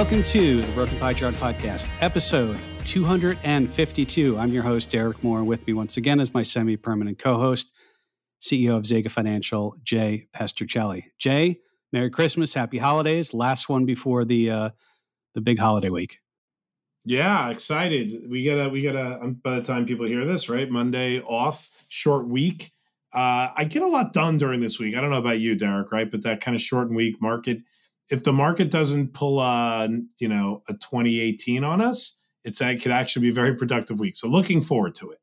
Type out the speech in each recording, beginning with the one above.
Welcome to the Broken Pie Chart Podcast, episode 252. I'm your host, Derek Moore. With me once again is my semi permanent co host, CEO of Zega Financial, Jay Pestrichelli. Jay, Merry Christmas, Happy Holidays. Last one before the uh, the big holiday week. Yeah, excited. We got a we got a um, by the time people hear this, right? Monday off, short week. Uh, I get a lot done during this week. I don't know about you, Derek, right? But that kind of short week market if the market doesn't pull a you know a 2018 on us, it's it could actually be a very productive week. So looking forward to it.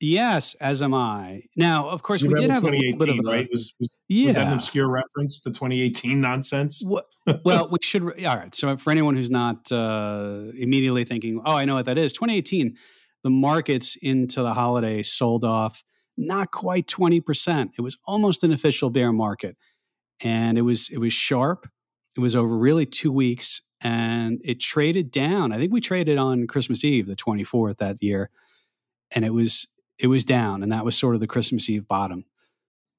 Yes, as am I. Now, of course, you we did have a little bit of a, right? Was, was, yeah. was that an obscure reference to 2018 nonsense? well, well, we should. All right. So, for anyone who's not uh, immediately thinking, "Oh, I know what that is," 2018, the markets into the holiday sold off not quite 20 percent. It was almost an official bear market, and it was it was sharp. It was over really two weeks and it traded down. I think we traded on Christmas Eve, the 24th that year. And it was it was down. And that was sort of the Christmas Eve bottom.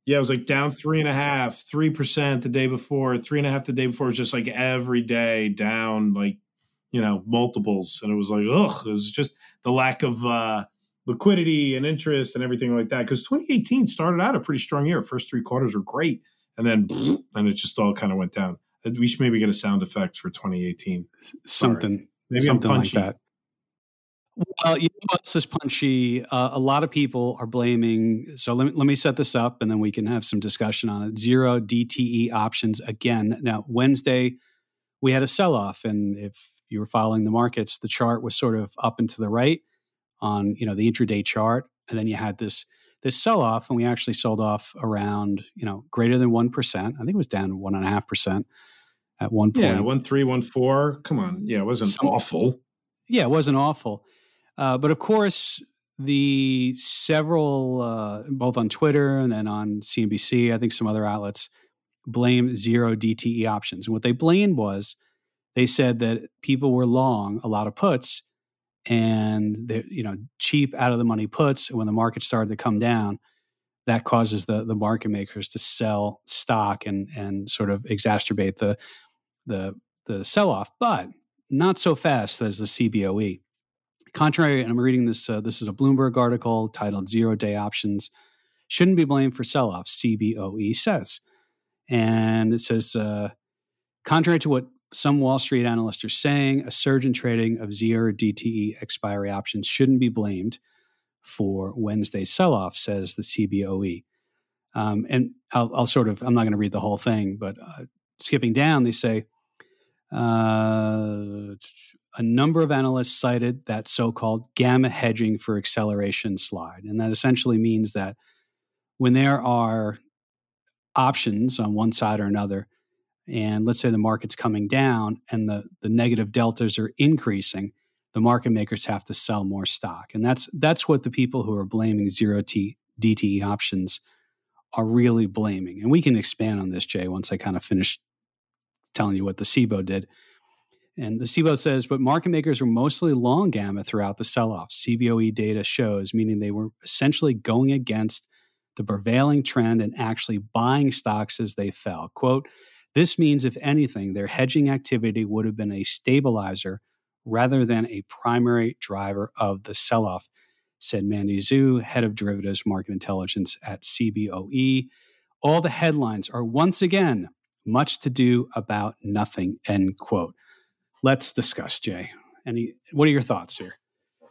Yeah, it was like down three and a half, three percent the day before, three and a half the day before. It was just like every day down like, you know, multiples. And it was like, ugh, it was just the lack of uh liquidity and interest and everything like that. Because 2018 started out a pretty strong year. First three quarters were great. And then and it just all kind of went down. We should maybe get a sound effect for 2018. Something, maybe something like that. Well, you know what's this punchy? Uh, a lot of people are blaming. So let me, let me set this up and then we can have some discussion on it. Zero DTE options again. Now, Wednesday, we had a sell off. And if you were following the markets, the chart was sort of up and to the right on you know the intraday chart. And then you had this this sell off, and we actually sold off around you know greater than one percent. I think it was down one and a half percent at one point. Yeah, one three, one four. Come on, yeah, it wasn't Some, awful. Yeah, it wasn't awful. Uh, but of course, the several, uh, both on Twitter and then on CNBC, I think some other outlets blame zero DTE options. And what they blamed was they said that people were long a lot of puts and they're you know cheap out of the money puts. And when the market started to come down, that causes the the market makers to sell stock and and sort of exacerbate the the the sell off, but not so fast as the CBOE. Contrary, and I'm reading this. Uh, this is a Bloomberg article titled "Zero Day Options Shouldn't Be Blamed for Sell Off." CBOE says, and it says, uh, contrary to what some Wall Street analysts are saying, a surge in trading of zero DTE expiry options shouldn't be blamed for Wednesday's sell off, says the CBOE. Um, and I'll, I'll, sort of, I'm not going to read the whole thing, but uh, skipping down, they say uh, a number of analysts cited that so called gamma hedging for acceleration slide. And that essentially means that when there are options on one side or another, and let's say the market's coming down and the, the negative deltas are increasing, the market makers have to sell more stock. And that's that's what the people who are blaming zero T DTE options are really blaming. And we can expand on this, Jay, once I kind of finish telling you what the CBOE did. And the CBOE says, but market makers were mostly long gamma throughout the sell off. CBOE data shows, meaning they were essentially going against the prevailing trend and actually buying stocks as they fell. Quote, this means, if anything, their hedging activity would have been a stabilizer rather than a primary driver of the sell off, said Mandy Xu, head of derivatives market intelligence at CBOE. All the headlines are once again much to do about nothing, end quote. Let's discuss, Jay. Any, what are your thoughts here?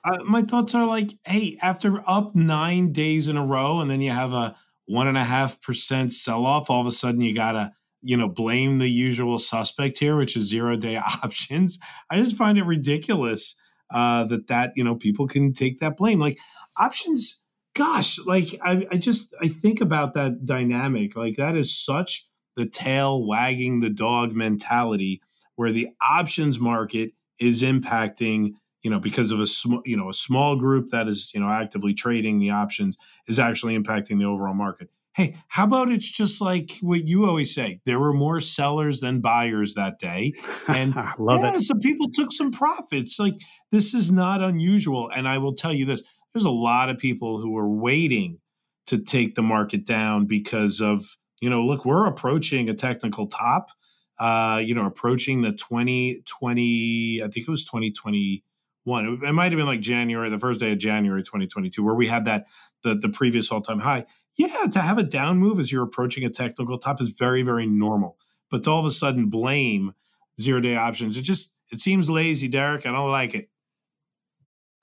Uh, my thoughts are like, hey, after up nine days in a row, and then you have a one and a half percent sell off, all of a sudden you got to you know, blame the usual suspect here, which is zero day options. I just find it ridiculous uh, that that you know people can take that blame. Like options, gosh, like I, I just I think about that dynamic. Like that is such the tail wagging the dog mentality, where the options market is impacting you know because of a small you know a small group that is you know actively trading the options is actually impacting the overall market hey, how about it's just like what you always say? There were more sellers than buyers that day. And love yeah, it. So people took some profits. Like this is not unusual. And I will tell you this there's a lot of people who are waiting to take the market down because of, you know, look, we're approaching a technical top. uh, you know, approaching the 2020, I think it was 2021. It might have been like January, the first day of January 2022, where we had that, the, the previous all time high. Yeah, to have a down move as you're approaching a technical top is very, very normal. But to all of a sudden blame zero day options, it just, it seems lazy, Derek. I don't like it.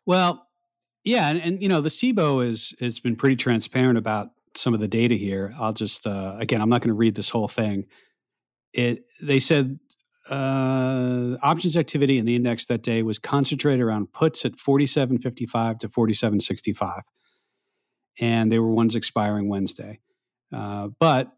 Well, yeah, and, and you know the CBOE is has been pretty transparent about some of the data here. I'll just uh, again, I'm not going to read this whole thing. It they said uh, options activity in the index that day was concentrated around puts at 47.55 to 47.65, and they were ones expiring Wednesday. Uh, but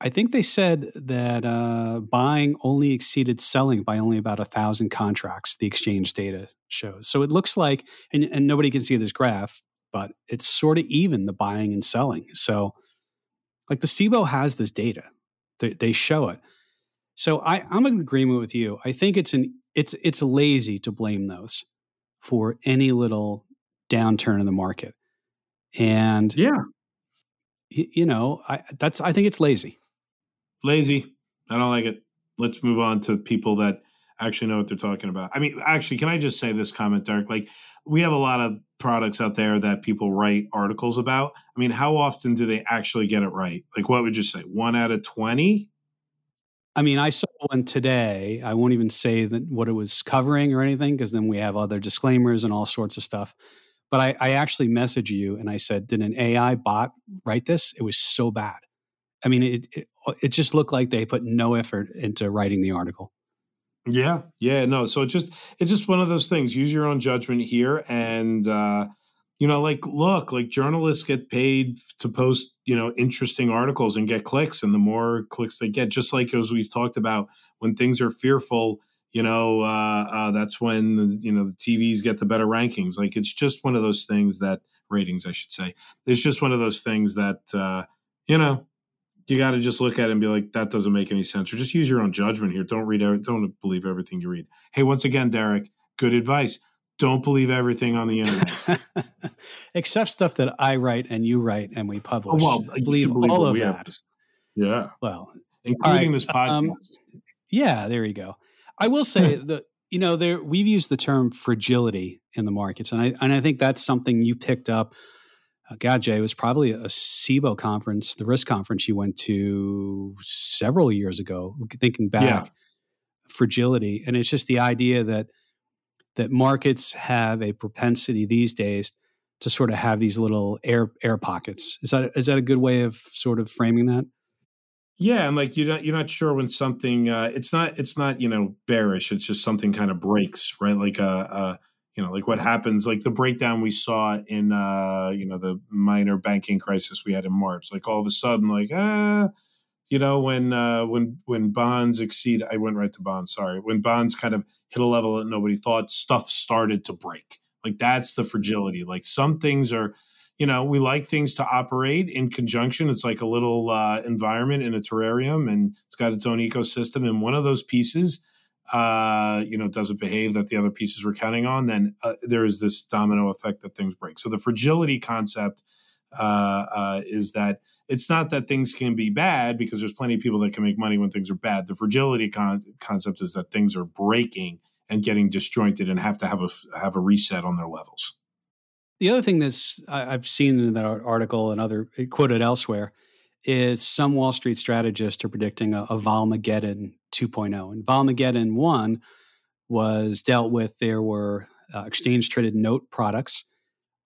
I think they said that uh, buying only exceeded selling by only about a thousand contracts. The exchange data shows. So it looks like, and, and nobody can see this graph, but it's sort of even the buying and selling. So, like the CBOE has this data, they, they show it. So I, I'm in agreement with you. I think it's an it's it's lazy to blame those for any little downturn in the market, and yeah, you, you know, I that's I think it's lazy lazy. I don't like it. Let's move on to people that actually know what they're talking about. I mean, actually, can I just say this comment, Derek? Like, we have a lot of products out there that people write articles about. I mean, how often do they actually get it right? Like, what would you say? One out of 20? I mean, I saw one today. I won't even say that what it was covering or anything because then we have other disclaimers and all sorts of stuff. But I, I actually messaged you and I said, Did an AI bot write this? It was so bad. I mean, it, it, it just looked like they put no effort into writing the article. Yeah, yeah, no. So it's just it's just one of those things. Use your own judgment here, and uh, you know, like look, like journalists get paid to post you know interesting articles and get clicks, and the more clicks they get, just like as we've talked about, when things are fearful, you know, uh, uh, that's when you know the TVs get the better rankings. Like it's just one of those things that ratings, I should say. It's just one of those things that uh, you know you got to just look at it and be like, that doesn't make any sense, or just use your own judgment here. Don't read, don't believe everything you read. Hey, once again, Derek, good advice. Don't believe everything on the internet, except stuff that I write and you write and we publish. Oh, well, believe, believe all of that. yeah. Well, including right, this podcast. Um, yeah, there you go. I will say that you know there we've used the term fragility in the markets, and I and I think that's something you picked up uh, God, Jay, it was probably a CBOE conference, the risk conference you went to several years ago. Thinking back, yeah. fragility, and it's just the idea that that markets have a propensity these days to sort of have these little air air pockets. Is that is that a good way of sort of framing that? Yeah, and like you're not you're not sure when something uh, it's not it's not you know bearish. It's just something kind of breaks, right? Like a, a you know like what happens like the breakdown we saw in uh you know the minor banking crisis we had in march like all of a sudden like ah you know when uh when when bonds exceed i went right to bonds sorry when bonds kind of hit a level that nobody thought stuff started to break like that's the fragility like some things are you know we like things to operate in conjunction it's like a little uh, environment in a terrarium and it's got its own ecosystem and one of those pieces uh, you know, doesn't behave that the other pieces we're counting on, then uh, there is this domino effect that things break. So the fragility concept uh, uh, is that it's not that things can be bad because there's plenty of people that can make money when things are bad. The fragility con- concept is that things are breaking and getting disjointed and have to have a have a reset on their levels. The other thing that's I've seen in that article and other quoted elsewhere is some Wall Street strategists are predicting a, a Volmageddon 2.0. And Volmageddon 1 was dealt with, there were uh, exchange traded note products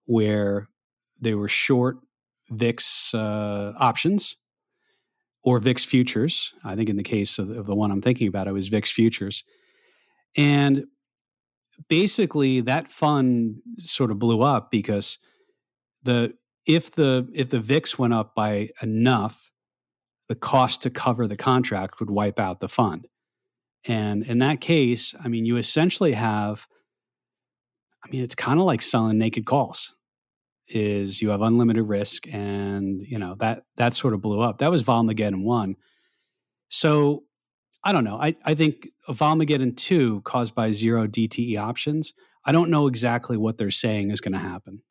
where they were short VIX uh, options or VIX futures. I think in the case of, of the one I'm thinking about, it was VIX futures. And basically, that fund sort of blew up because the if the if the VIX went up by enough, the cost to cover the contract would wipe out the fund. And in that case, I mean, you essentially have, I mean, it's kind of like selling naked calls. Is you have unlimited risk, and you know that that sort of blew up. That was Volmageddon one. So I don't know. I, I think Volmageddon two caused by zero DTE options. I don't know exactly what they're saying is going to happen.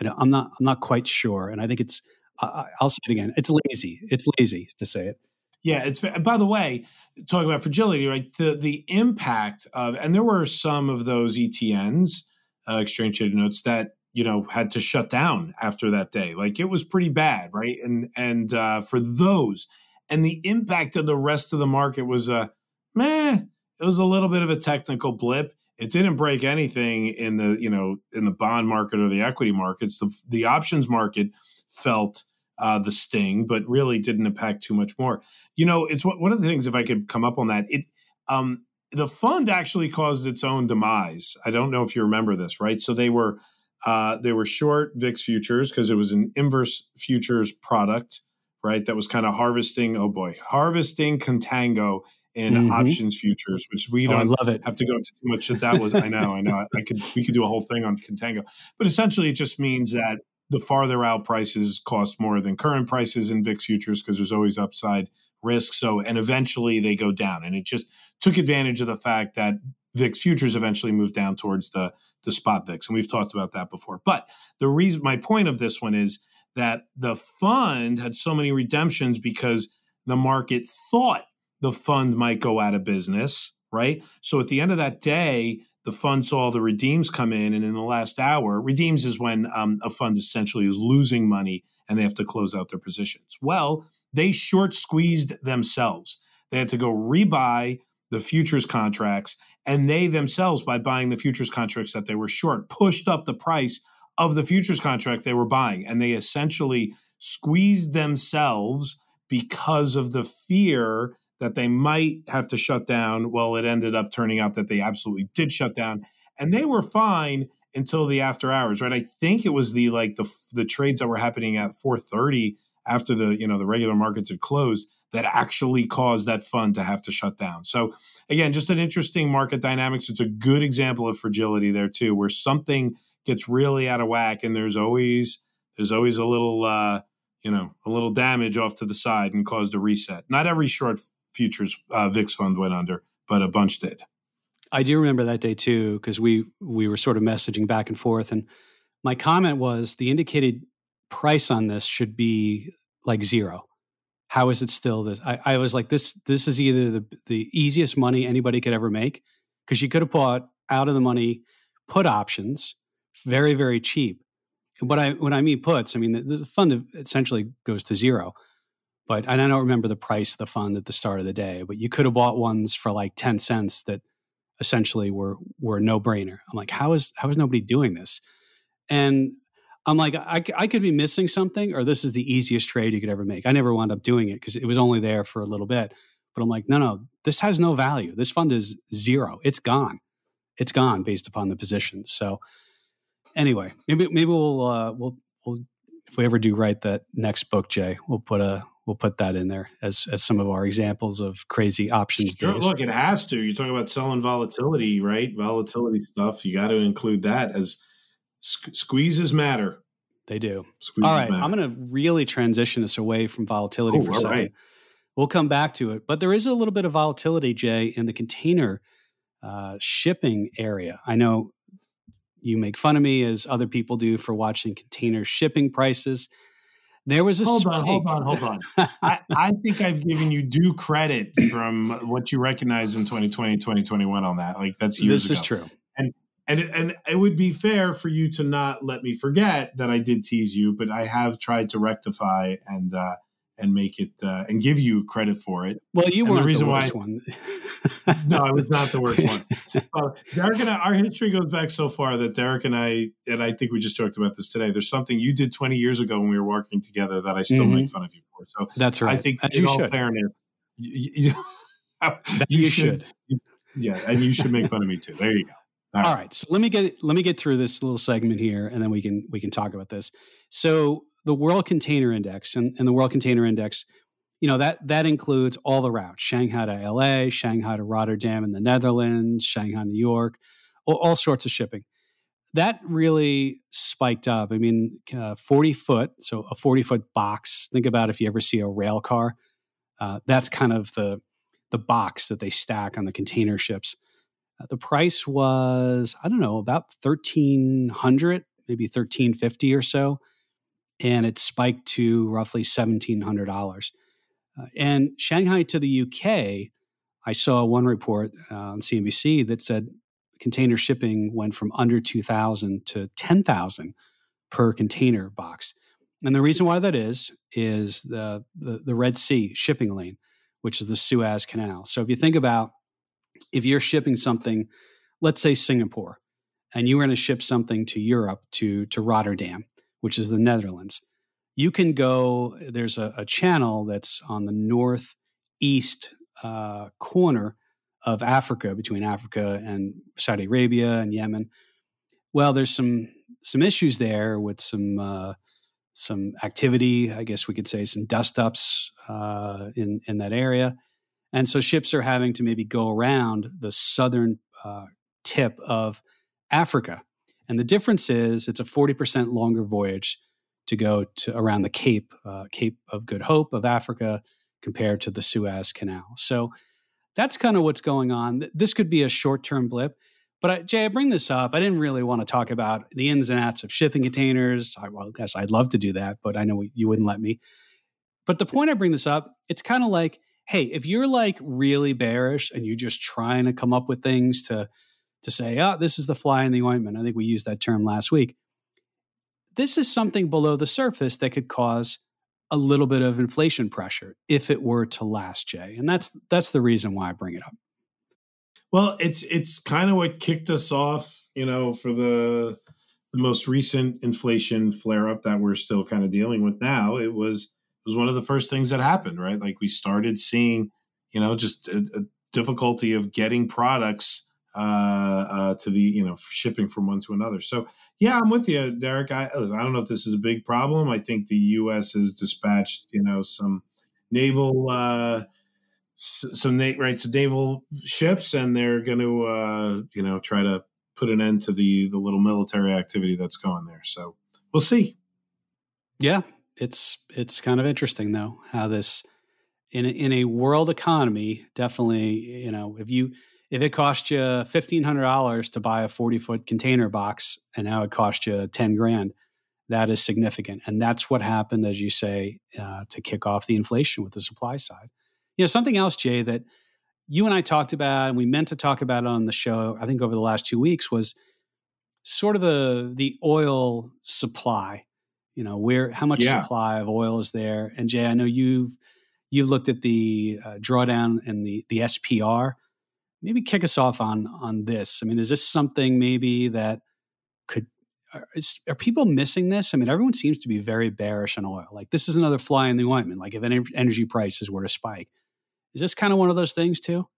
I am not I'm not quite sure, and I think it's I, will say it again. It's lazy. It's lazy to say it. Yeah, it's by the way, talking about fragility, right? The the impact of and there were some of those ETNs, uh, exchange traded notes that you know had to shut down after that day. Like it was pretty bad, right? And and uh, for those, and the impact of the rest of the market was a meh. It was a little bit of a technical blip. It didn't break anything in the you know in the bond market or the equity markets. The the options market felt uh, the sting, but really didn't impact too much more. You know, it's one of the things. If I could come up on that, it um, the fund actually caused its own demise. I don't know if you remember this, right? So they were uh, they were short VIX futures because it was an inverse futures product, right? That was kind of harvesting. Oh boy, harvesting contango in mm-hmm. options futures, which we don't oh, love it. have to go into too much. That that was I know, I know. I could we could do a whole thing on contango, but essentially it just means that the farther out prices cost more than current prices in VIX futures because there's always upside risk. So, and eventually they go down. And it just took advantage of the fact that VIX futures eventually moved down towards the, the spot VIX. And we've talked about that before. But the reason, my point of this one is that the fund had so many redemptions because the market thought the fund might go out of business, right? So at the end of that day, the fund saw all the redeems come in, and in the last hour, redeems is when um, a fund essentially is losing money and they have to close out their positions. Well, they short squeezed themselves. They had to go rebuy the futures contracts, and they themselves, by buying the futures contracts that they were short, pushed up the price of the futures contract they were buying, and they essentially squeezed themselves because of the fear that they might have to shut down. Well, it ended up turning out that they absolutely did shut down, and they were fine until the after hours. Right? I think it was the like the the trades that were happening at 4:30 after the you know the regular markets had closed that actually caused that fund to have to shut down. So again, just an interesting market dynamics. It's a good example of fragility there too, where something gets really out of whack, and there's always there's always a little. Uh, you know, a little damage off to the side and caused a reset. Not every short futures uh, VIX fund went under, but a bunch did. I do remember that day too because we we were sort of messaging back and forth, and my comment was the indicated price on this should be like zero. How is it still this? I, I was like, this this is either the the easiest money anybody could ever make because you could have bought out of the money put options very very cheap. But I when I mean puts, I mean the, the fund essentially goes to zero but I don't remember the price of the fund at the start of the day, but you could have bought ones for like 10 cents that essentially were were no brainer. I'm like, how is how is nobody doing this? And I'm like, I, I could be missing something, or this is the easiest trade you could ever make. I never wound up doing it because it was only there for a little bit. But I'm like, no, no, this has no value. This fund is zero. It's gone. It's gone based upon the positions. So anyway, maybe maybe we'll uh, we'll we'll if we ever do write that next book, Jay, we'll put a we'll put that in there as as some of our examples of crazy options sure, days. Look, it has to. You talk about selling volatility, right? Volatility stuff. You got to include that as squeezes matter. They do. Squeezes all right, matter. I'm going to really transition us away from volatility oh, for a second. Right. We'll come back to it, but there is a little bit of volatility, Jay, in the container uh, shipping area. I know you make fun of me as other people do for watching container shipping prices. There was a hold spike. on, hold on, hold on. I, I, think I've given you due credit from what you recognize in 2020, 2021 on that. Like that's years This ago. is true. And and and it would be fair for you to not let me forget that I did tease you, but I have tried to rectify and uh, and make it uh, and give you credit for it. Well, you were the reason the why one. no, I was not the worst one. Uh, Derek and I, our history goes back so far that Derek and I, and I think we just talked about this today. There's something you did 20 years ago when we were working together that I still mm-hmm. make fun of you for. So that's right. I think As in you all should. fairness, you, you, you, you should. should. Yeah, and you should make fun of me too. There you go. All right. All right. So let me get let me get through this little segment here, and then we can we can talk about this. So the World Container Index and, and the World Container Index you know that that includes all the routes shanghai to la shanghai to rotterdam in the netherlands shanghai new york all, all sorts of shipping. That really spiked up i mean uh, 40 foot so a 40 foot box think about if you ever see a rail car uh, that's kind of the the box that they stack on the container ships. Uh, the price was i don't know about 1300 maybe 1350 or so and it spiked to roughly $1700 Uh, and Shanghai to the UK, I saw one report uh, on CNBC that said container shipping went from under 2,000 to 10,000 per container box. And the reason why that is, is the, the, the Red Sea shipping lane, which is the Suez Canal. So if you think about if you're shipping something, let's say Singapore, and you were going to ship something to Europe, to, to Rotterdam, which is the Netherlands, you can go, there's a, a channel that's on the northeast uh, corner of Africa, between Africa and Saudi Arabia and Yemen. Well, there's some some issues there with some uh, some activity, I guess we could say, some dust ups uh, in in that area, and so ships are having to maybe go around the southern uh, tip of Africa. And the difference is it's a 40% longer voyage to go to around the Cape, uh, Cape of Good Hope of Africa compared to the Suez Canal. So that's kind of what's going on. This could be a short term blip. But I, Jay, I bring this up. I didn't really want to talk about the ins and outs of shipping containers. I, well, I guess I'd love to do that, but I know you wouldn't let me. But the point I bring this up, it's kind of like, hey, if you're like really bearish and you're just trying to come up with things to to say, oh, this is the fly in the ointment. I think we used that term last week. This is something below the surface that could cause a little bit of inflation pressure if it were to last, Jay. And that's that's the reason why I bring it up. Well, it's it's kind of what kicked us off, you know, for the the most recent inflation flare up that we're still kind of dealing with now. It was it was one of the first things that happened, right? Like we started seeing, you know, just a, a difficulty of getting products uh, uh, to the you know shipping from one to another. So yeah, I'm with you, Derek. I, I don't know if this is a big problem. I think the U.S. has dispatched you know some naval uh, some na- right some naval ships, and they're going to uh, you know try to put an end to the the little military activity that's going there. So we'll see. Yeah, it's it's kind of interesting though how this in a, in a world economy definitely you know if you if it cost you fifteen hundred dollars to buy a forty foot container box, and now it cost you ten grand, that is significant, and that's what happened, as you say, uh, to kick off the inflation with the supply side. You know, something else, Jay, that you and I talked about, and we meant to talk about on the show. I think over the last two weeks was sort of the the oil supply. You know, where how much yeah. supply of oil is there? And Jay, I know you've you've looked at the uh, drawdown and the the SPR maybe kick us off on on this. I mean, is this something maybe that could are, is, are people missing this? I mean, everyone seems to be very bearish on oil. Like this is another fly in the ointment. Like if energy prices were to spike, is this kind of one of those things too?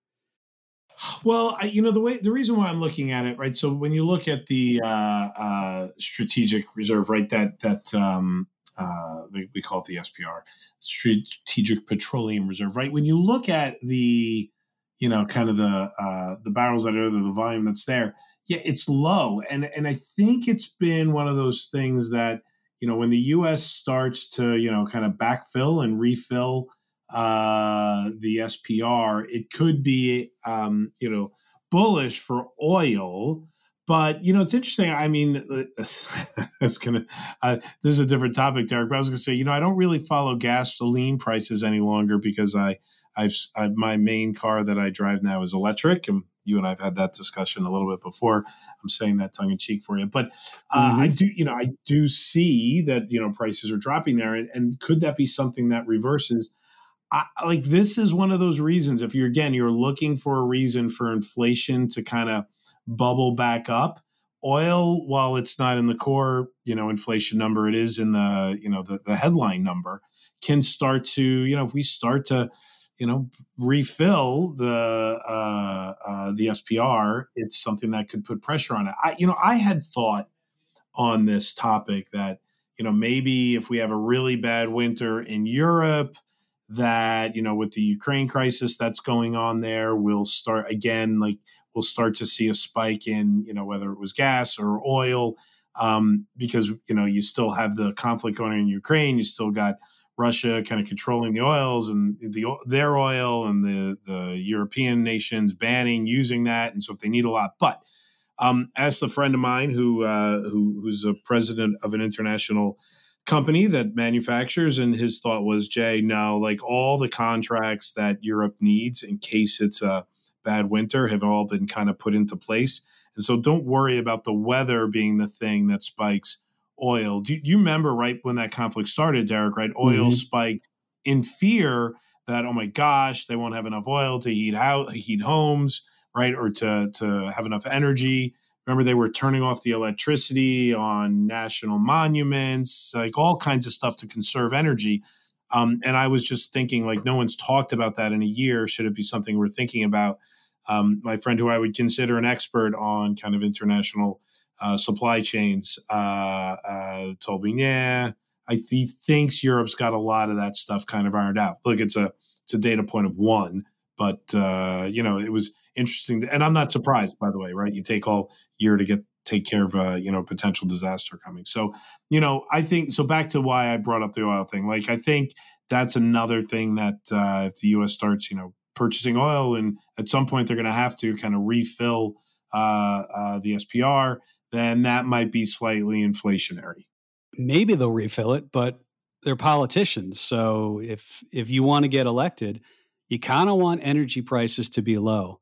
Well, I, you know the way the reason why I'm looking at it, right? So when you look at the uh, uh, strategic reserve, right? That that um, uh, we call it the SPR, Strategic Petroleum Reserve, right? When you look at the you know, kind of the uh, the barrels that are there, the volume that's there. Yeah, it's low, and and I think it's been one of those things that you know when the U.S. starts to you know kind of backfill and refill uh, the SPR, it could be um, you know bullish for oil. But you know, it's interesting. I mean, I was gonna. Uh, this is a different topic, Derek. But I was gonna say, you know, I don't really follow gasoline prices any longer because I I've, I've, my main car that I drive now is electric, and you and I've had that discussion a little bit before. I'm saying that tongue in cheek for you, but uh, mm-hmm. I do, you know, I do see that you know prices are dropping there, and, and could that be something that reverses? I, like this is one of those reasons. If you're again, you're looking for a reason for inflation to kind of bubble back up. Oil, while it's not in the core, you know, inflation number, it is in the you know the the headline number. Can start to you know if we start to you know refill the uh, uh, the SPR, it's something that could put pressure on it. I you know I had thought on this topic that you know maybe if we have a really bad winter in Europe that you know with the Ukraine crisis that's going on there we'll start again like we'll start to see a spike in you know whether it was gas or oil um, because you know you still have the conflict going on in Ukraine you still got Russia kind of controlling the oils and the their oil and the the European nations banning using that, and so if they need a lot, but um, a friend of mine who, uh, who who's a president of an international company that manufactures, and his thought was, Jay, no, like all the contracts that Europe needs in case it's a bad winter have all been kind of put into place. And so don't worry about the weather being the thing that spikes oil. Do you remember right when that conflict started, Derek, right? Oil mm-hmm. spiked in fear that, oh my gosh, they won't have enough oil to heat out, heat homes, right? Or to, to have enough energy. Remember, they were turning off the electricity on national monuments, like all kinds of stuff to conserve energy. Um, and I was just thinking, like, no one's talked about that in a year. Should it be something we're thinking about? um, my friend who I would consider an expert on kind of international uh, supply chains uh, uh, told me, yeah, I, he thinks Europe's got a lot of that stuff kind of ironed out. Look, it's a it's a data point of one, but uh, you know it was interesting, to, and I'm not surprised by the way, right? You take all year to get take care of a you know potential disaster coming. So you know I think so. Back to why I brought up the oil thing. Like I think that's another thing that uh, if the U.S. starts you know purchasing oil, and at some point they're going to have to kind of refill uh, uh, the SPR, then that might be slightly inflationary. Maybe they'll refill it, but they're politicians. So if if you want to get elected, you kind of want energy prices to be low,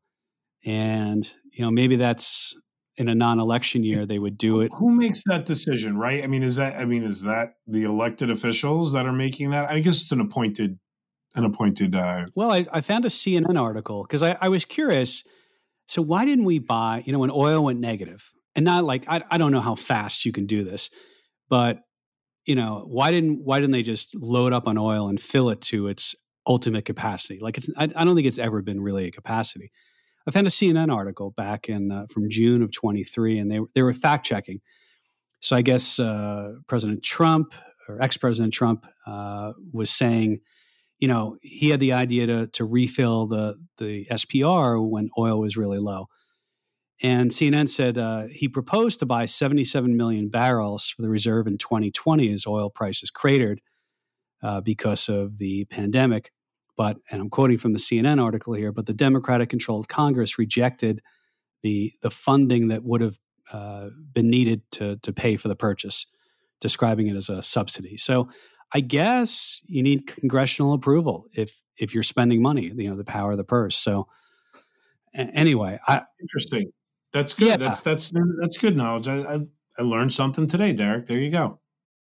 and you know maybe that's in a non-election year they would do it. Who makes that decision, right? I mean, is that I mean, is that the elected officials that are making that? I guess it's an appointed an appointed. Uh, well, I, I found a CNN article because I, I was curious. So why didn't we buy? You know, when oil went negative, and not like I, I don't know how fast you can do this, but you know, why didn't why didn't they just load up on oil and fill it to its ultimate capacity? Like it's I, I don't think it's ever been really a capacity. I found a CNN article back in uh, from June of 23, and they they were fact checking. So I guess uh, President Trump or ex President Trump uh, was saying you know, he had the idea to to refill the the SPR when oil was really low. And CNN said uh, he proposed to buy 77 million barrels for the reserve in 2020 as oil prices cratered uh, because of the pandemic. But, and I'm quoting from the CNN article here, but the Democratic controlled Congress rejected the, the funding that would have uh, been needed to, to pay for the purchase, describing it as a subsidy. So I guess you need congressional approval if if you're spending money, you know, the power of the purse. So anyway, I, interesting. That's good. Yeah. That's that's that's good knowledge. I, I, I learned something today, Derek. There you go.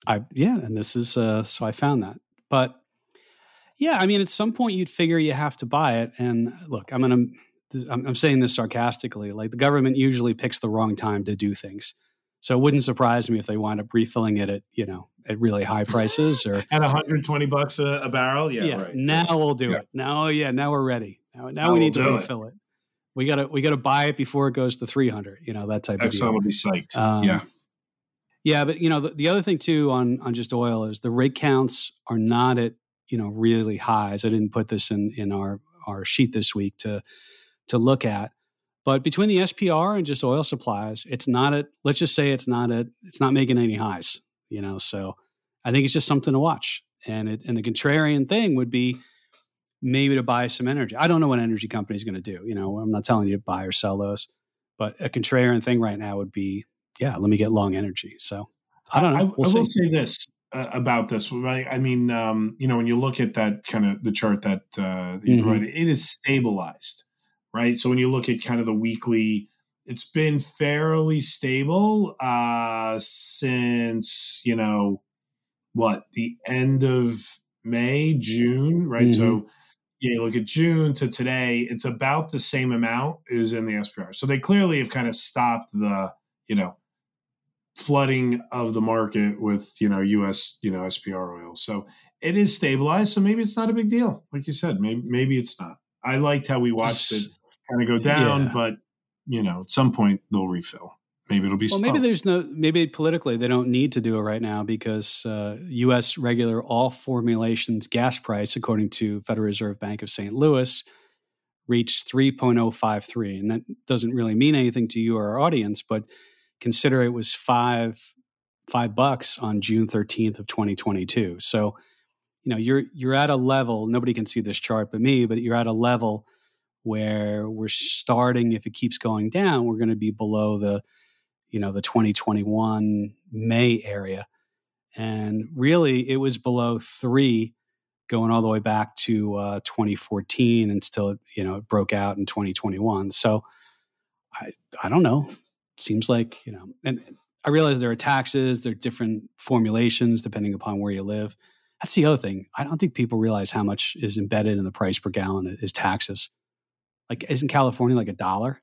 I yeah, and this is uh so I found that. But yeah, I mean, at some point you'd figure you have to buy it. And look, I'm gonna I'm, I'm saying this sarcastically. Like the government usually picks the wrong time to do things. So it wouldn't surprise me if they wind up refilling it at you know at really high prices or at 120 bucks a, a barrel. Yeah, yeah. Right. Now we'll do yeah. it. Now, yeah, now we're ready. Now, now, now we need we'll to refill it. it. We gotta we gotta buy it before it goes to 300. You know that type of deal. will be psyched. Um, yeah, yeah, but you know the, the other thing too on on just oil is the rig counts are not at you know really highs. I didn't put this in in our our sheet this week to to look at. But between the SPR and just oil supplies, it's not at, let's just say it's not at, it's not making any highs, you know? So I think it's just something to watch. And it, and the contrarian thing would be maybe to buy some energy. I don't know what energy company is going to do. You know, I'm not telling you to buy or sell those, but a contrarian thing right now would be, yeah, let me get long energy. So I don't know. We'll I, I will say this uh, about this. Right? I mean, um, you know, when you look at that kind of the chart that, uh, you mm-hmm. provided, it is stabilized right? So when you look at kind of the weekly, it's been fairly stable uh, since you know what the end of May, June, right? Mm-hmm. So yeah, you look at June to today, it's about the same amount as in the SPR. So they clearly have kind of stopped the you know flooding of the market with you know US you know SPR oil. So it is stabilized. So maybe it's not a big deal, like you said. Maybe maybe it's not. I liked how we watched it kind of go down, yeah. but you know, at some point they'll refill. Maybe it'll be. Well, maybe there's no. Maybe politically they don't need to do it right now because uh, U.S. regular all formulations gas price, according to Federal Reserve Bank of St. Louis, reached 3.053, and that doesn't really mean anything to you or our audience, but consider it was five five bucks on June 13th of 2022. So, you know, you're you're at a level. Nobody can see this chart but me, but you're at a level where we're starting if it keeps going down we're going to be below the you know the 2021 may area And really, it was below three going all the way back to uh, 2014 and still, you know, it broke out in 2021. So I, I don't know. Seems like, you know, and I realize there are taxes, there are different formulations depending upon where you live. That's the other thing. I don't think people realize how much is embedded in the price per gallon is taxes. Like, isn't California like a dollar?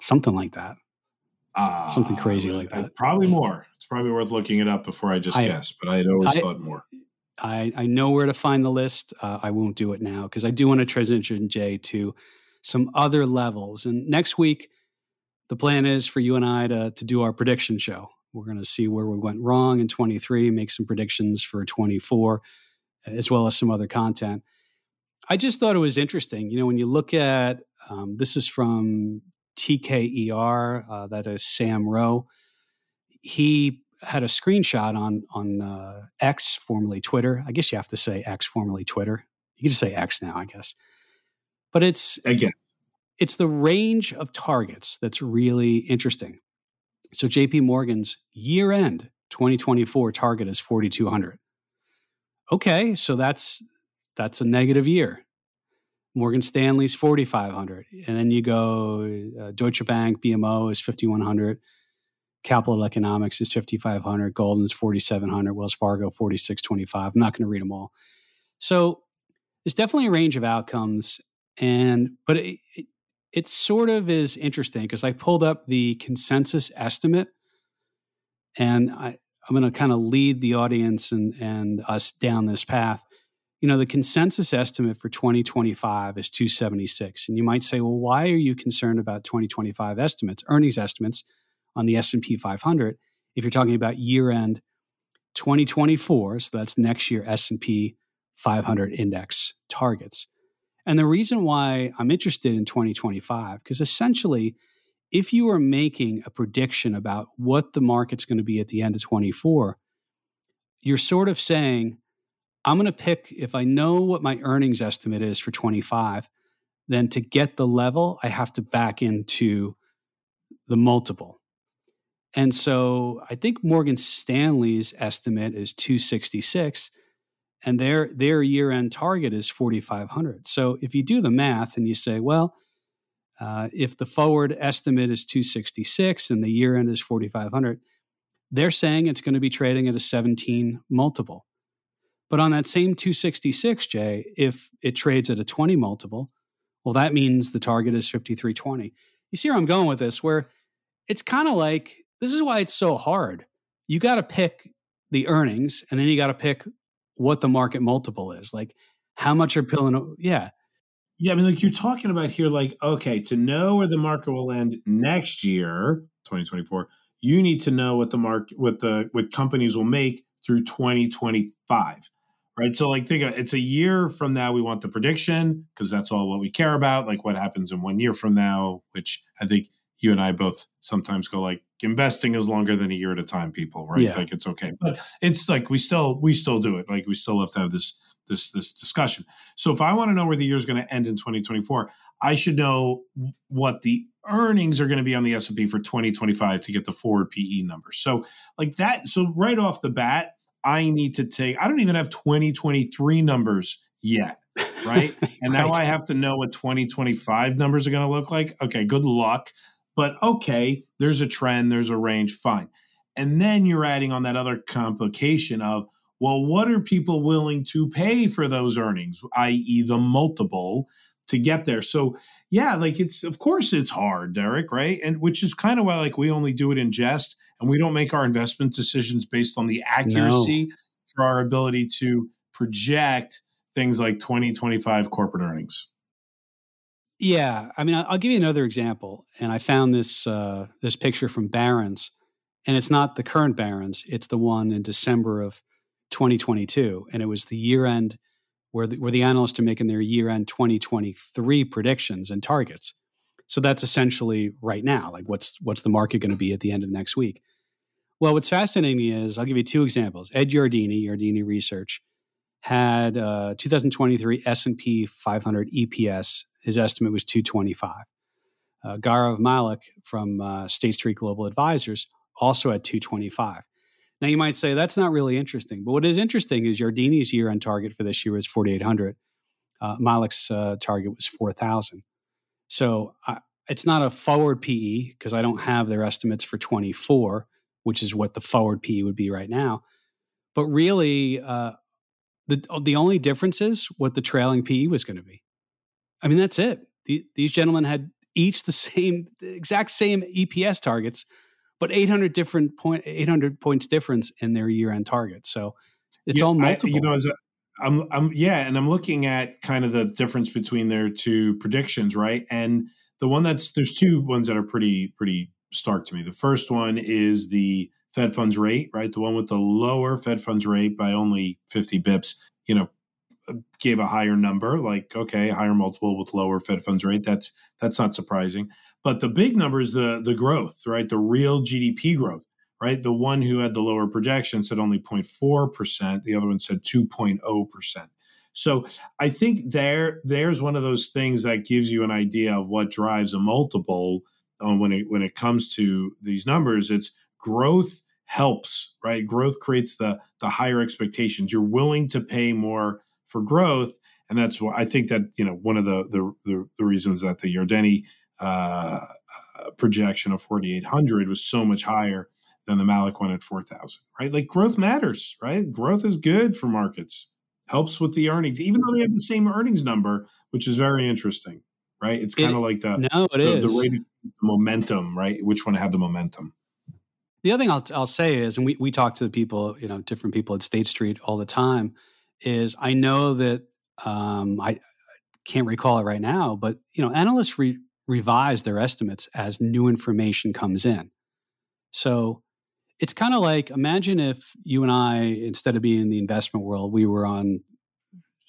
Something like that. Uh, Something crazy like that. Probably more. It's probably worth looking it up before I just I, guess, but I had always I, thought more. I, I know where to find the list. Uh, I won't do it now because I do want to transition, Jay, to some other levels. And next week, the plan is for you and I to, to do our prediction show. We're going to see where we went wrong in 23, make some predictions for 24, as well as some other content. I just thought it was interesting. You know, when you look at um, this is from TKER, uh, that is Sam Ro. He had a screenshot on on uh, X, formerly Twitter. I guess you have to say X, formerly Twitter. You can just say X now, I guess. But it's again, it's the range of targets that's really interesting. So JP Morgan's year end 2024 target is 4200. Okay, so that's that's a negative year. Morgan Stanley's 4500 and then you go uh, Deutsche Bank BMO is 5100. Capital Economics is 5500, Goldman's 4700, Wells Fargo 4625. I'm not going to read them all. So there's definitely a range of outcomes and but it, it, it sort of is interesting because I pulled up the consensus estimate and I, I'm going to kind of lead the audience and, and us down this path. You know, the consensus estimate for 2025 is 276. And you might say, well, why are you concerned about 2025 estimates, earnings estimates on the S&P 500 if you're talking about year-end 2024, so that's next year S&P 500 index targets. And the reason why I'm interested in 2025, because essentially, if you are making a prediction about what the market's going to be at the end of 24, you're sort of saying, I'm going to pick, if I know what my earnings estimate is for 25, then to get the level, I have to back into the multiple. And so I think Morgan Stanley's estimate is 266 and their their year end target is 4500 so if you do the math and you say well uh, if the forward estimate is 266 and the year end is 4500 they're saying it's going to be trading at a 17 multiple but on that same 266 jay if it trades at a 20 multiple well that means the target is 5320 you see where i'm going with this where it's kind of like this is why it's so hard you got to pick the earnings and then you got to pick what the market multiple is. Like how much are pilling? Yeah. Yeah. I mean, like you're talking about here, like, okay, to know where the market will end next year, 2024, you need to know what the market, what the, what companies will make through 2025. Right. So, like, think of, it's a year from now, we want the prediction because that's all what we care about. Like, what happens in one year from now, which I think you and I both sometimes go like investing is longer than a year at a time, people, right? Yeah. Like it's okay. But it's like we still we still do it. Like we still have to have this this this discussion. So if I want to know where the year is going to end in 2024, I should know what the earnings are going to be on the S&P for 2025 to get the forward PE number. So like that so right off the bat, I need to take I don't even have 2023 numbers yet right? And now. I have to know what 2025 numbers are going to look like. Okay, good luck. But okay, there's a trend, there's a range, fine. And then you're adding on that other complication of, well, what are people willing to pay for those earnings, i.e., the multiple to get there? So, yeah, like it's, of course, it's hard, Derek, right? And which is kind of why, like, we only do it in jest and we don't make our investment decisions based on the accuracy no. for our ability to project things like 2025 corporate earnings. Yeah, I mean, I'll give you another example, and I found this uh, this picture from Barron's, and it's not the current Barron's; it's the one in December of 2022, and it was the year end where the, where the analysts are making their year end 2023 predictions and targets. So that's essentially right now, like what's what's the market going to be at the end of next week? Well, what's fascinating me is I'll give you two examples. Ed Yardeni, Yardeni Research, had uh, 2023 S&P 500 EPS his estimate was 225. Uh, Gaurav Mallik from uh, State Street Global Advisors also had 225. Now you might say that's not really interesting, but what is interesting is Yardeni's year-end target for this year was 4,800. Uh, Mallik's uh, target was 4,000. So it's not a forward PE because I don't have their estimates for 24, which is what the forward PE would be right now. But really, uh, the the only difference is what the trailing PE was going to be. I mean, that's it. The, these gentlemen had each the same, the exact same EPS targets, but 800 different point, 800 points difference in their year end target. So it's yeah, all multiple. I, you know, I'm, I'm, yeah, and I'm looking at kind of the difference between their two predictions, right? And the one that's there's two ones that are pretty pretty stark to me. The first one is the Fed funds rate, right? The one with the lower Fed funds rate by only 50 bips, you know, gave a higher number, like okay, higher multiple with lower Fed funds rate. That's that's not surprising. But the big number is the the growth, right? The real GDP growth, right? The one who had the lower projection said only 0.4 percent. The other one said 2.0%. So I think there there's one of those things that gives you an idea of what drives a multiple when it when it comes to these numbers. It's growth helps, right? Growth creates the the higher expectations. You're willing to pay more for growth, and that's why I think that you know one of the the the, the reasons that the Yardeni uh, uh, projection of 4,800 was so much higher than the Mallik one at 4,000, right? Like growth matters, right? Growth is good for markets, helps with the earnings, even though they have the same earnings number, which is very interesting, right? It's kind of like the no, it the, is. the rate the momentum, right? Which one had the momentum? The other thing I'll, I'll say is, and we, we talk to the people, you know, different people at State Street all the time, is I know that um, I can't recall it right now, but you know, analysts re- revise their estimates as new information comes in. So it's kind of like imagine if you and I, instead of being in the investment world, we were on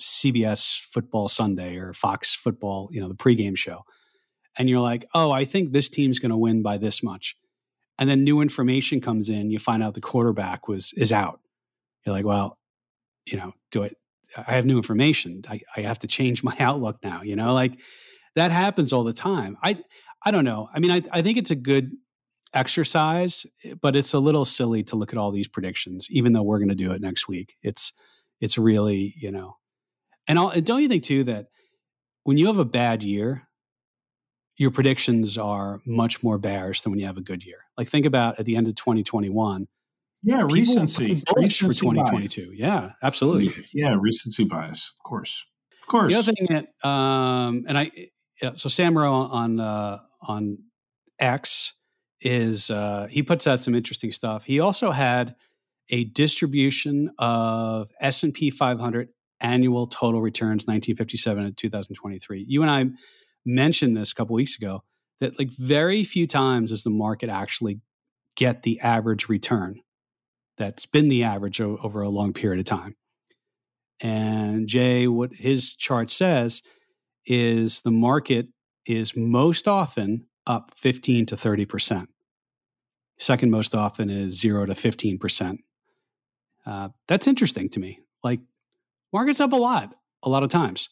CBS Football Sunday or Fox Football, you know, the pregame show. And you're like, oh, I think this team's going to win by this much. And then new information comes in, you find out the quarterback was is out. You're like, well, you know, do it. I have new information. I, I have to change my outlook now. You know, like that happens all the time. I I don't know. I mean, I, I think it's a good exercise, but it's a little silly to look at all these predictions, even though we're going to do it next week. It's it's really you know, and, I'll, don't you think too that when you have a bad year, your predictions are much more bearish than when you have a good year. Like think about at the end of 2021 yeah, recency. Recency for 2022. Bias. Yeah, absolutely. Yeah, recency bias, of course. Of course. The other thing that, um, and I, yeah, so Sam on, uh, on X is, uh, he puts out some interesting stuff. He also had a distribution of S&P 500 annual total returns 1957 and 2023. You and I mentioned this a couple weeks ago that like very few times does the market actually get the average return that's been the average o- over a long period of time. And Jay, what his chart says is the market is most often up 15 to 30%. Second most often is 0 to 15%. Uh, that's interesting to me. Like, market's up a lot, a lot of times.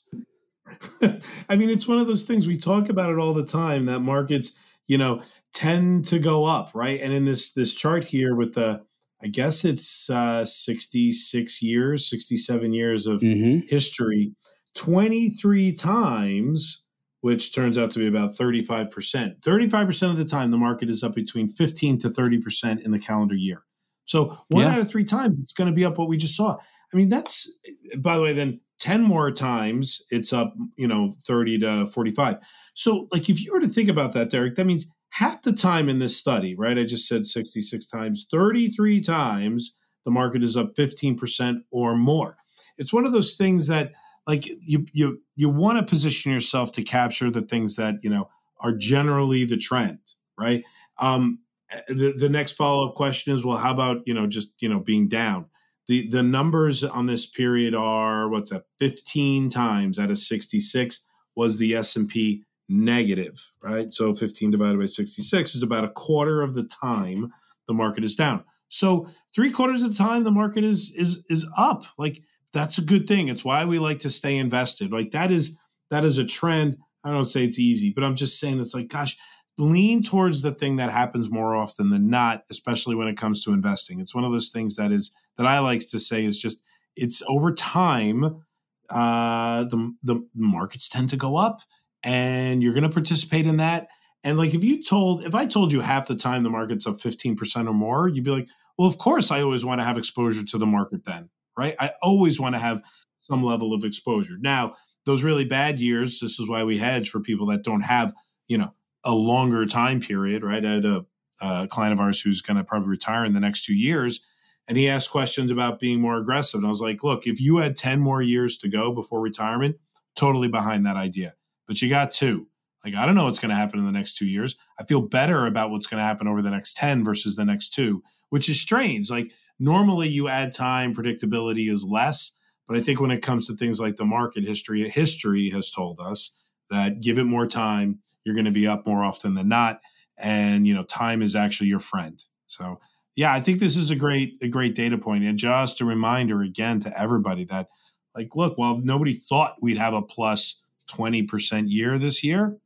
I mean, it's one of those things we talk about it all the time that markets, you know, tend to go up, right? And in this this chart here with the I guess it's uh, 66 years, 67 years of mm-hmm. history, 23 times, which turns out to be about 35%. 35% of the time, the market is up between 15 to 30% in the calendar year. So one yeah. out of three times, it's going to be up what we just saw. I mean, that's, by the way, then 10 more times, it's up, you know, 30 to 45. So, like, if you were to think about that, Derek, that means half the time in this study, right? I just said 66 times, 33 times the market is up 15% or more. It's one of those things that like you you you want to position yourself to capture the things that, you know, are generally the trend, right? Um the, the next follow-up question is well how about you know just you know being down the the numbers on this period are what's that 15 times out of 66 was the s&p negative, right? So 15 divided by 66 is about a quarter of the time the market is down. So three quarters of the time the market is is is up. Like that's a good thing. It's why we like to stay invested. Like that is that is a trend. I don't say it's easy, but I'm just saying it's like, gosh, lean towards the thing that happens more often than not, especially when it comes to investing. It's one of those things that is that I like to say is just it's over time. Uh, the the markets tend to go up, and you're going to participate in that. And like if you told, if I told you half the time the market's up 15% or more, you'd be like, well, of course I always want to have exposure to the market then, right? I always want to have some level of exposure. Now, those really bad years, this is why we hedge for people that don't have, you know, a longer time period, right? I had a, a client of ours who's going to probably retire in the next two years. And he asked questions about being more aggressive. And I was like, look, if you had 10 more years to go before retirement, totally behind that idea. But you got two. Like, I don't know what's going to happen in the next two years. I feel better about what's going to happen over the next 10 versus the next two, which is strange. Like, normally you add time, predictability is less. But I think when it comes to things like the market history, history has told us that give it more time, you're going to be up more often than not. And, you know, time is actually your friend. So, yeah, I think this is a great, a great data point. And just a reminder again to everybody that, like, look, while nobody thought we'd have a plus 20% year this year,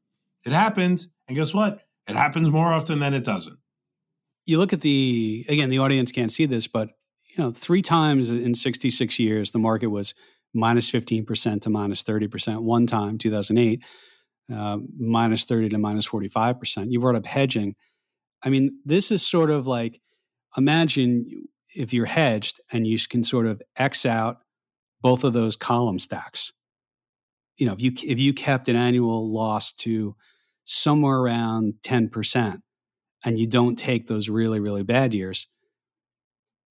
it happened. And guess what? It happens more often than it doesn't. You look at the, again, the audience can't see this, but, you know, three times in 66 years, the market was minus 15% to minus 30%. One time, 2008, uh, minus 30 to minus 45%. You brought up hedging. I mean, this is sort of like imagine if you're hedged and you can sort of X out both of those column stacks. You know, if you if you kept an annual loss to somewhere around 10% and you don't take those really really bad years,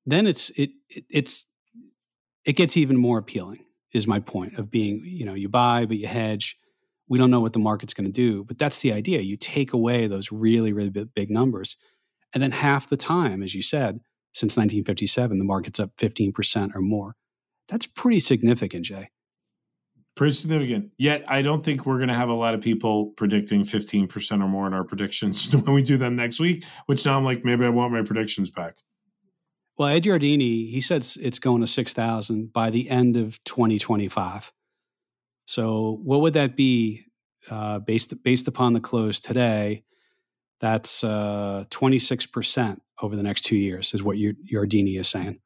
then it's it, it it's it gets even more appealing is my point of being, you know, you buy but you hedge we don't know what the market's going to do. But that's the idea. You take away those really, really big numbers. And then half the time, as you said, since 1957, the market's up 15% or more. That's pretty significant, Jay. Pretty significant. Yet, I don't think we're going to have a lot of people predicting 15% or more in our predictions when we do them next week, which now I'm like, maybe I want my predictions back. Well, Ed Yardeni, he says it's going to 6,000 by the end of 2025. So what would that be uh, based based upon the close today? That's uh, twenty six percent over the next two years, is what your is saying.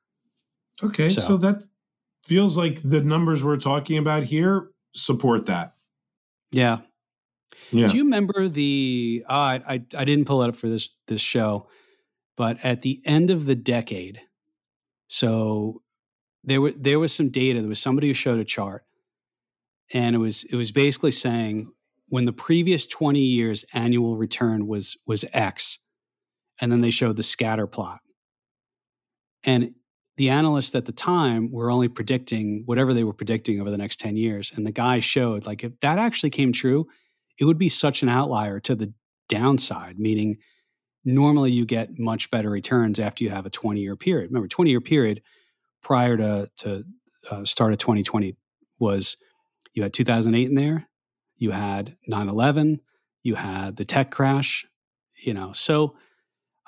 Okay, so. so that feels like the numbers we're talking about here support that. Yeah. Yeah. Do you remember the? Uh, I, I I didn't pull it up for this this show, but at the end of the decade, so there were there was some data. There was somebody who showed a chart and it was it was basically saying when the previous 20 years annual return was was x and then they showed the scatter plot and the analysts at the time were only predicting whatever they were predicting over the next 10 years and the guy showed like if that actually came true it would be such an outlier to the downside meaning normally you get much better returns after you have a 20 year period remember 20 year period prior to to uh, start of 2020 was you had 2008 in there, you had 9/11, you had the tech crash, you know. So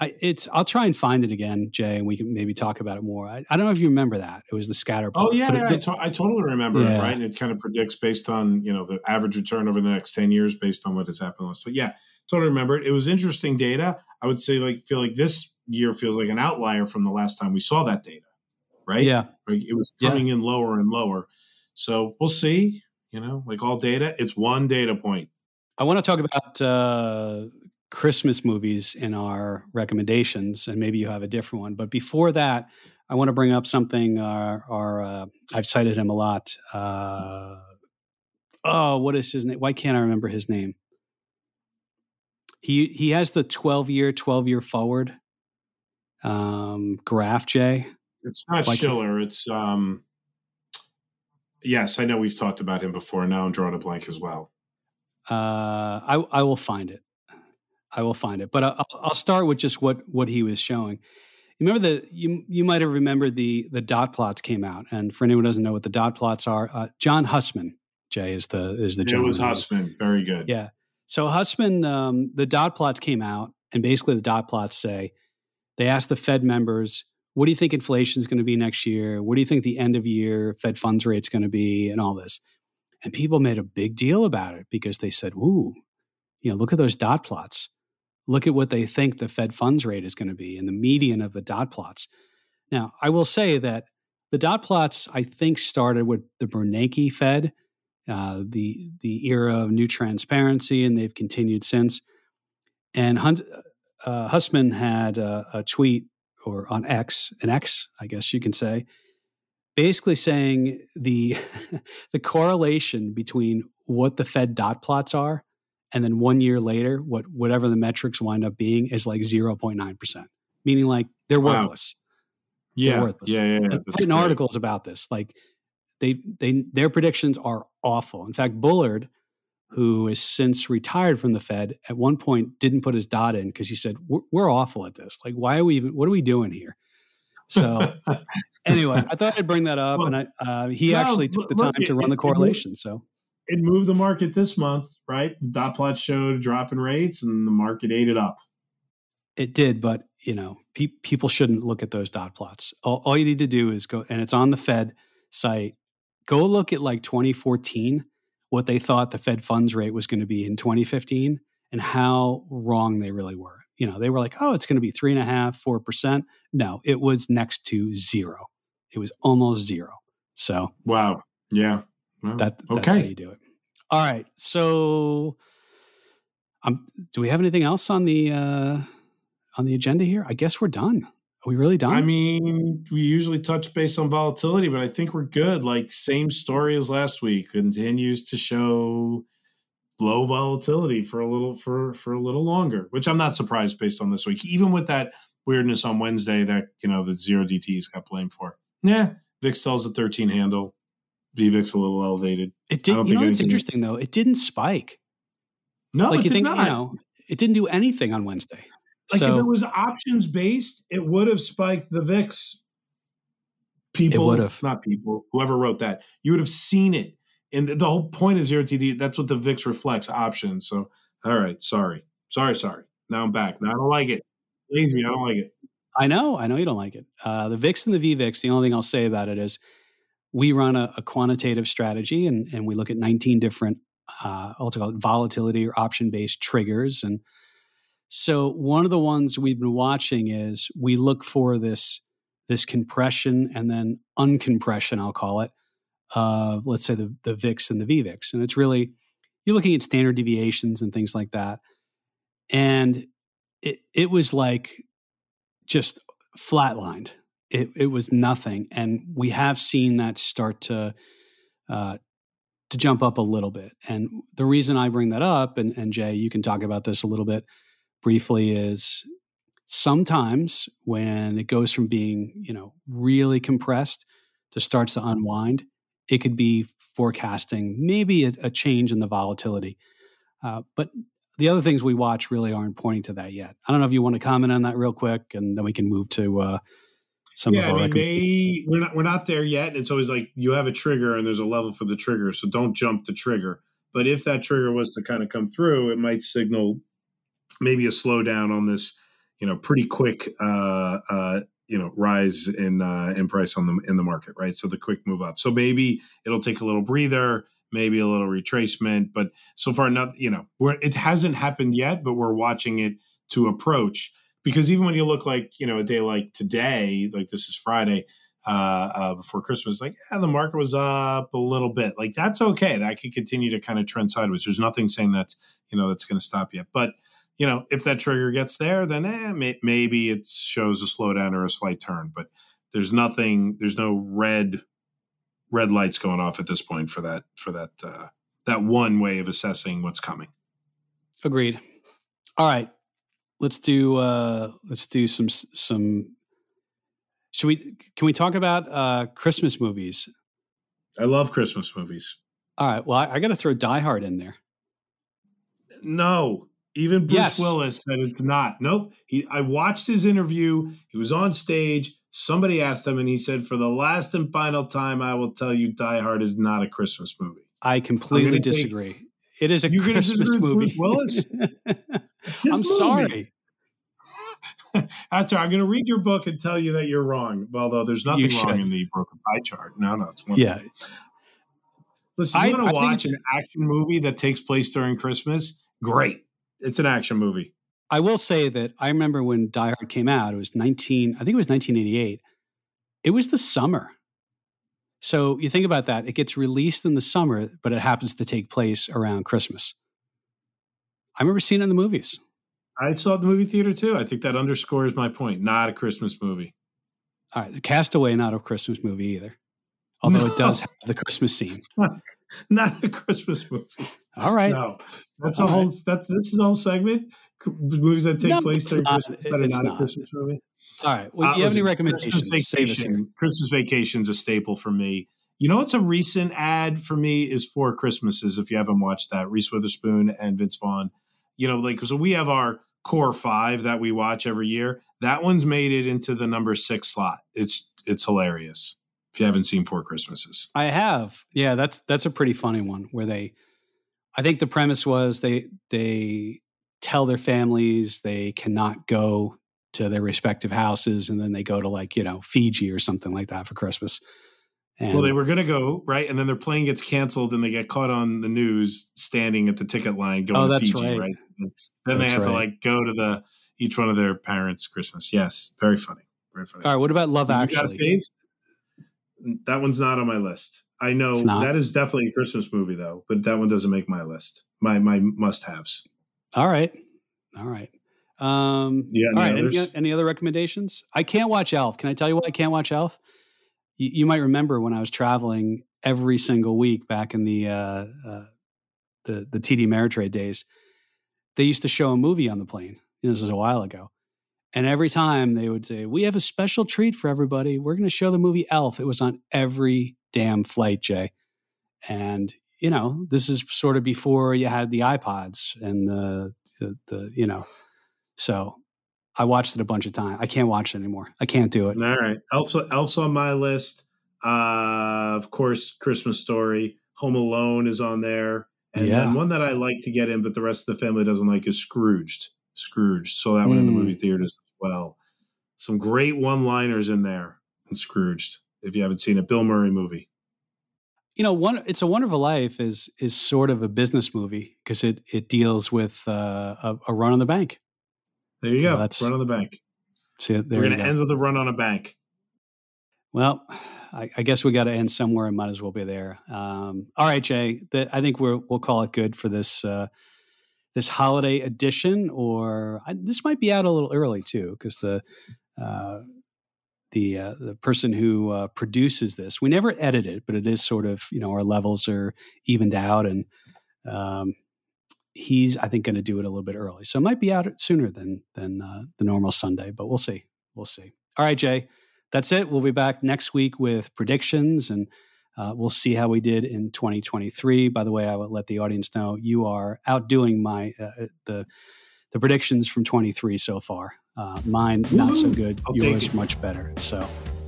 I, it's I'll try and find it again, Jay, and we can maybe talk about it more. I, I don't know if you remember that. It was the scatter. Oh yeah, yeah it, to, I totally remember yeah. it. Right, and it kind of predicts based on you know the average return over the next ten years based on what has happened. So yeah, totally remember it. It was interesting data. I would say like feel like this year feels like an outlier from the last time we saw that data. Right. Yeah. Like it was coming yeah. in lower and lower. So we'll see you know, like all data, it's one data point. I want to talk about uh, Christmas movies in our recommendations, and maybe you have a different one. But before that, I want to bring up something. Our, our uh, I've cited him a lot. Uh, oh, what is his name? Why can't I remember his name? He he has the twelve year, twelve year forward um, graph. Jay, it's not Why Shiller. It's um, Yes, I know we've talked about him before. Now I'm drawing a blank as well. Uh, I I will find it. I will find it, but I'll, I'll start with just what what he was showing. You remember the you you might have remembered the the dot plots came out, and for anyone who doesn't know what the dot plots are, uh, John Hussman, Jay is the is the It was Hussman, very good. Yeah. So Hussman, um, the dot plots came out, and basically the dot plots say they asked the Fed members what do you think inflation is going to be next year? What do you think the end of year Fed funds rate is going to be and all this? And people made a big deal about it because they said, ooh, you know, look at those dot plots. Look at what they think the Fed funds rate is going to be and the median of the dot plots. Now, I will say that the dot plots, I think, started with the Bernanke Fed, uh, the the era of new transparency, and they've continued since. And Hunt, uh, Hussman had a, a tweet or on X, an X, I guess you can say, basically saying the the correlation between what the Fed dot plots are and then one year later, what whatever the metrics wind up being is like zero point nine percent, meaning like they're wow. worthless. Yeah, they're worthless. yeah, yeah. yeah. written articles about this, like they they their predictions are awful. In fact, Bullard, who has since retired from the Fed, at one point didn't put his dot in because he said we're, we're awful at this. Like, why are we even? What are we doing here? So anyway, I thought I'd bring that up, well, and I, uh, he no, actually took the time look, to run the correlation. So it moved the market this month, right? The dot plot showed a drop in rates, and the market ate it up. It did, but you know, pe- people shouldn't look at those dot plots. All, all you need to do is go, and it's on the Fed site. Go look at like 2014, what they thought the Fed funds rate was going to be in 2015, and how wrong they really were you know, they were like, oh, it's going to be three and a half, four percent. No, it was next to zero. It was almost zero. So wow, yeah, well, that that's how you do it. All right, so um, do we have anything else on the uh, on the agenda here? I guess we're done. Are we really done? I mean, we usually touch base on volatility, but I think we're good. Like same story as last week continues to show low volatility for a little for for a little longer, which I'm not surprised based on this week. Even with that weirdness on Wednesday that you know the zero DTs got blamed for. Yeah, VIX tells a 13 handle. VVIX a little elevated. It did. You know what's interesting though? It didn't spike. No, like you think not. you know it didn't do anything on Wednesday. Like so, if it was options based, it would have spiked the VIX. People would have not people. Whoever wrote that, you would have seen it and the whole point of zero TD, that's what the VIX reflects options. So, all right, sorry, sorry, sorry. Now I'm back. Now I don't like it. Lazy, I don't like it. I know, I know you don't like it. Uh, the VIX and the VVIX, the only thing I'll say about it is we run a, a quantitative strategy and, and we look at 19 different, uh, also called volatility or option based triggers. And so one of the ones we've been watching is we look for this, this compression and then uncompression, I'll call it, uh, let's say the, the VIX and the VVIX. And it's really, you're looking at standard deviations and things like that. And it, it was like just flatlined. It, it was nothing. And we have seen that start to, uh, to jump up a little bit. And the reason I bring that up, and, and Jay, you can talk about this a little bit briefly, is sometimes when it goes from being, you know, really compressed to starts to unwind, it could be forecasting maybe a, a change in the volatility. Uh, but the other things we watch really aren't pointing to that yet. I don't know if you want to comment on that real quick, and then we can move to uh, some yeah, of our. I mean, may, we're not we're not there yet. It's always like you have a trigger and there's a level for the trigger, so don't jump the trigger. But if that trigger was to kind of come through, it might signal maybe a slowdown on this, you know, pretty quick uh, uh, you know rise in uh, in price on the in the market, right? So the quick move up. So maybe it'll take a little breather, maybe a little retracement, but so far nothing. You know, where it hasn't happened yet, but we're watching it to approach because even when you look like you know a day like today, like this is Friday. Uh, uh, before Christmas, like yeah, the market was up a little bit. Like that's okay. That could continue to kind of trend sideways. There's nothing saying that you know that's going to stop yet. But you know, if that trigger gets there, then eh, may, maybe it shows a slowdown or a slight turn. But there's nothing, there's no red red lights going off at this point for that for that uh, that one way of assessing what's coming. Agreed. All right, let's do uh, let's do some some. Should we? Can we talk about uh, Christmas movies? I love Christmas movies. All right. Well, I, I got to throw Die Hard in there. No, even Bruce yes. Willis said it's not. Nope. He I watched his interview. He was on stage. Somebody asked him, and he said, "For the last and final time, I will tell you, Die Hard is not a Christmas movie." I completely disagree. Take, it is a Christmas movie. Willis? I'm sorry. That's right. I'm going to read your book and tell you that you're wrong. Although there's nothing wrong in the broken pie chart. No, no, it's wonderful. yeah. Listen, you want to watch an action movie that takes place during Christmas? Great it's an action movie. I will say that I remember when Die Hard came out. It was nineteen. I think it was nineteen eighty eight. It was the summer. So you think about that. It gets released in the summer, but it happens to take place around Christmas. I remember seeing it in the movies. I saw the movie theater too. I think that underscores my point. Not a Christmas movie. All right, Castaway, not a Christmas movie either. Although no. it does have the Christmas scene. not a Christmas movie. All right. No, that's all a whole. Right. That's this is a whole segment. Movies that take no, place during Christmas that are not, not, a Christmas movie. All right. Well, uh, you have any recommendations? Christmas Vacation. Christmas Vacation's a staple for me. You know what's a recent ad for me is Four Christmases. If you haven't watched that, Reese Witherspoon and Vince Vaughn. You know, like so we have our core five that we watch every year. That one's made it into the number six slot. It's it's hilarious. If you haven't seen Four Christmases, I have. Yeah, that's that's a pretty funny one where they. I think the premise was they they tell their families they cannot go to their respective houses, and then they go to like you know Fiji or something like that for Christmas. And well, they were going to go right, and then their plane gets canceled, and they get caught on the news standing at the ticket line going oh, to Fiji, right? right? then that's they have right. to like go to the each one of their parents' Christmas. Yes, very funny, very funny. All right, what about Love Actually? That one's not on my list. I know that is definitely a Christmas movie though, but that one doesn't make my list. My my must haves. All right, all right. Um, yeah. All right. Any, any, other recommendations? I can't watch Elf. Can I tell you why I can't watch Elf? You, you, might remember when I was traveling every single week back in the uh, uh, the the TD Ameritrade days. They used to show a movie on the plane. This is a while ago, and every time they would say, "We have a special treat for everybody. We're going to show the movie Elf." It was on every damn flight, Jay. And you know, this is sort of before you had the iPods and the the, the you know, so I watched it a bunch of times. I can't watch it anymore. I can't do it. All right. Elf's, Elf's on my list. Uh, of course, Christmas Story. Home Alone is on there. And yeah. then one that I like to get in, but the rest of the family doesn't like is Scrooged. Scrooged. So that mm. one in the movie mm. theaters as well. Some great one liners in there in Scrooged, if you haven't seen it. Bill Murray movie. You know, one it's a Wonderful Life is is sort of a business movie because it it deals with uh, a, a run on the bank. There you go. Well, that's run on the bank. See, We're going to end with a run on a bank. Well, I, I guess we got to end somewhere and might as well be there. Um, all right, Jay. The, I think we're, we'll call it good for this uh, this holiday edition. Or I, this might be out a little early too, because the uh, the uh, the person who uh, produces this, we never edit it, but it is sort of you know our levels are evened out and. Um, he's I think going to do it a little bit early, so it might be out sooner than than uh, the normal Sunday, but we'll see. We'll see. All right, Jay, that's it. We'll be back next week with predictions, and uh, we'll see how we did in 2023. By the way, I will let the audience know you are outdoing my uh, uh the the predictions from 23 so far. Uh, mine not so good. I'll Yours much better. So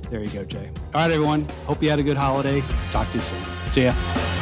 there you go, Jay. All right, everyone. Hope you had a good holiday. Talk to you soon. See ya.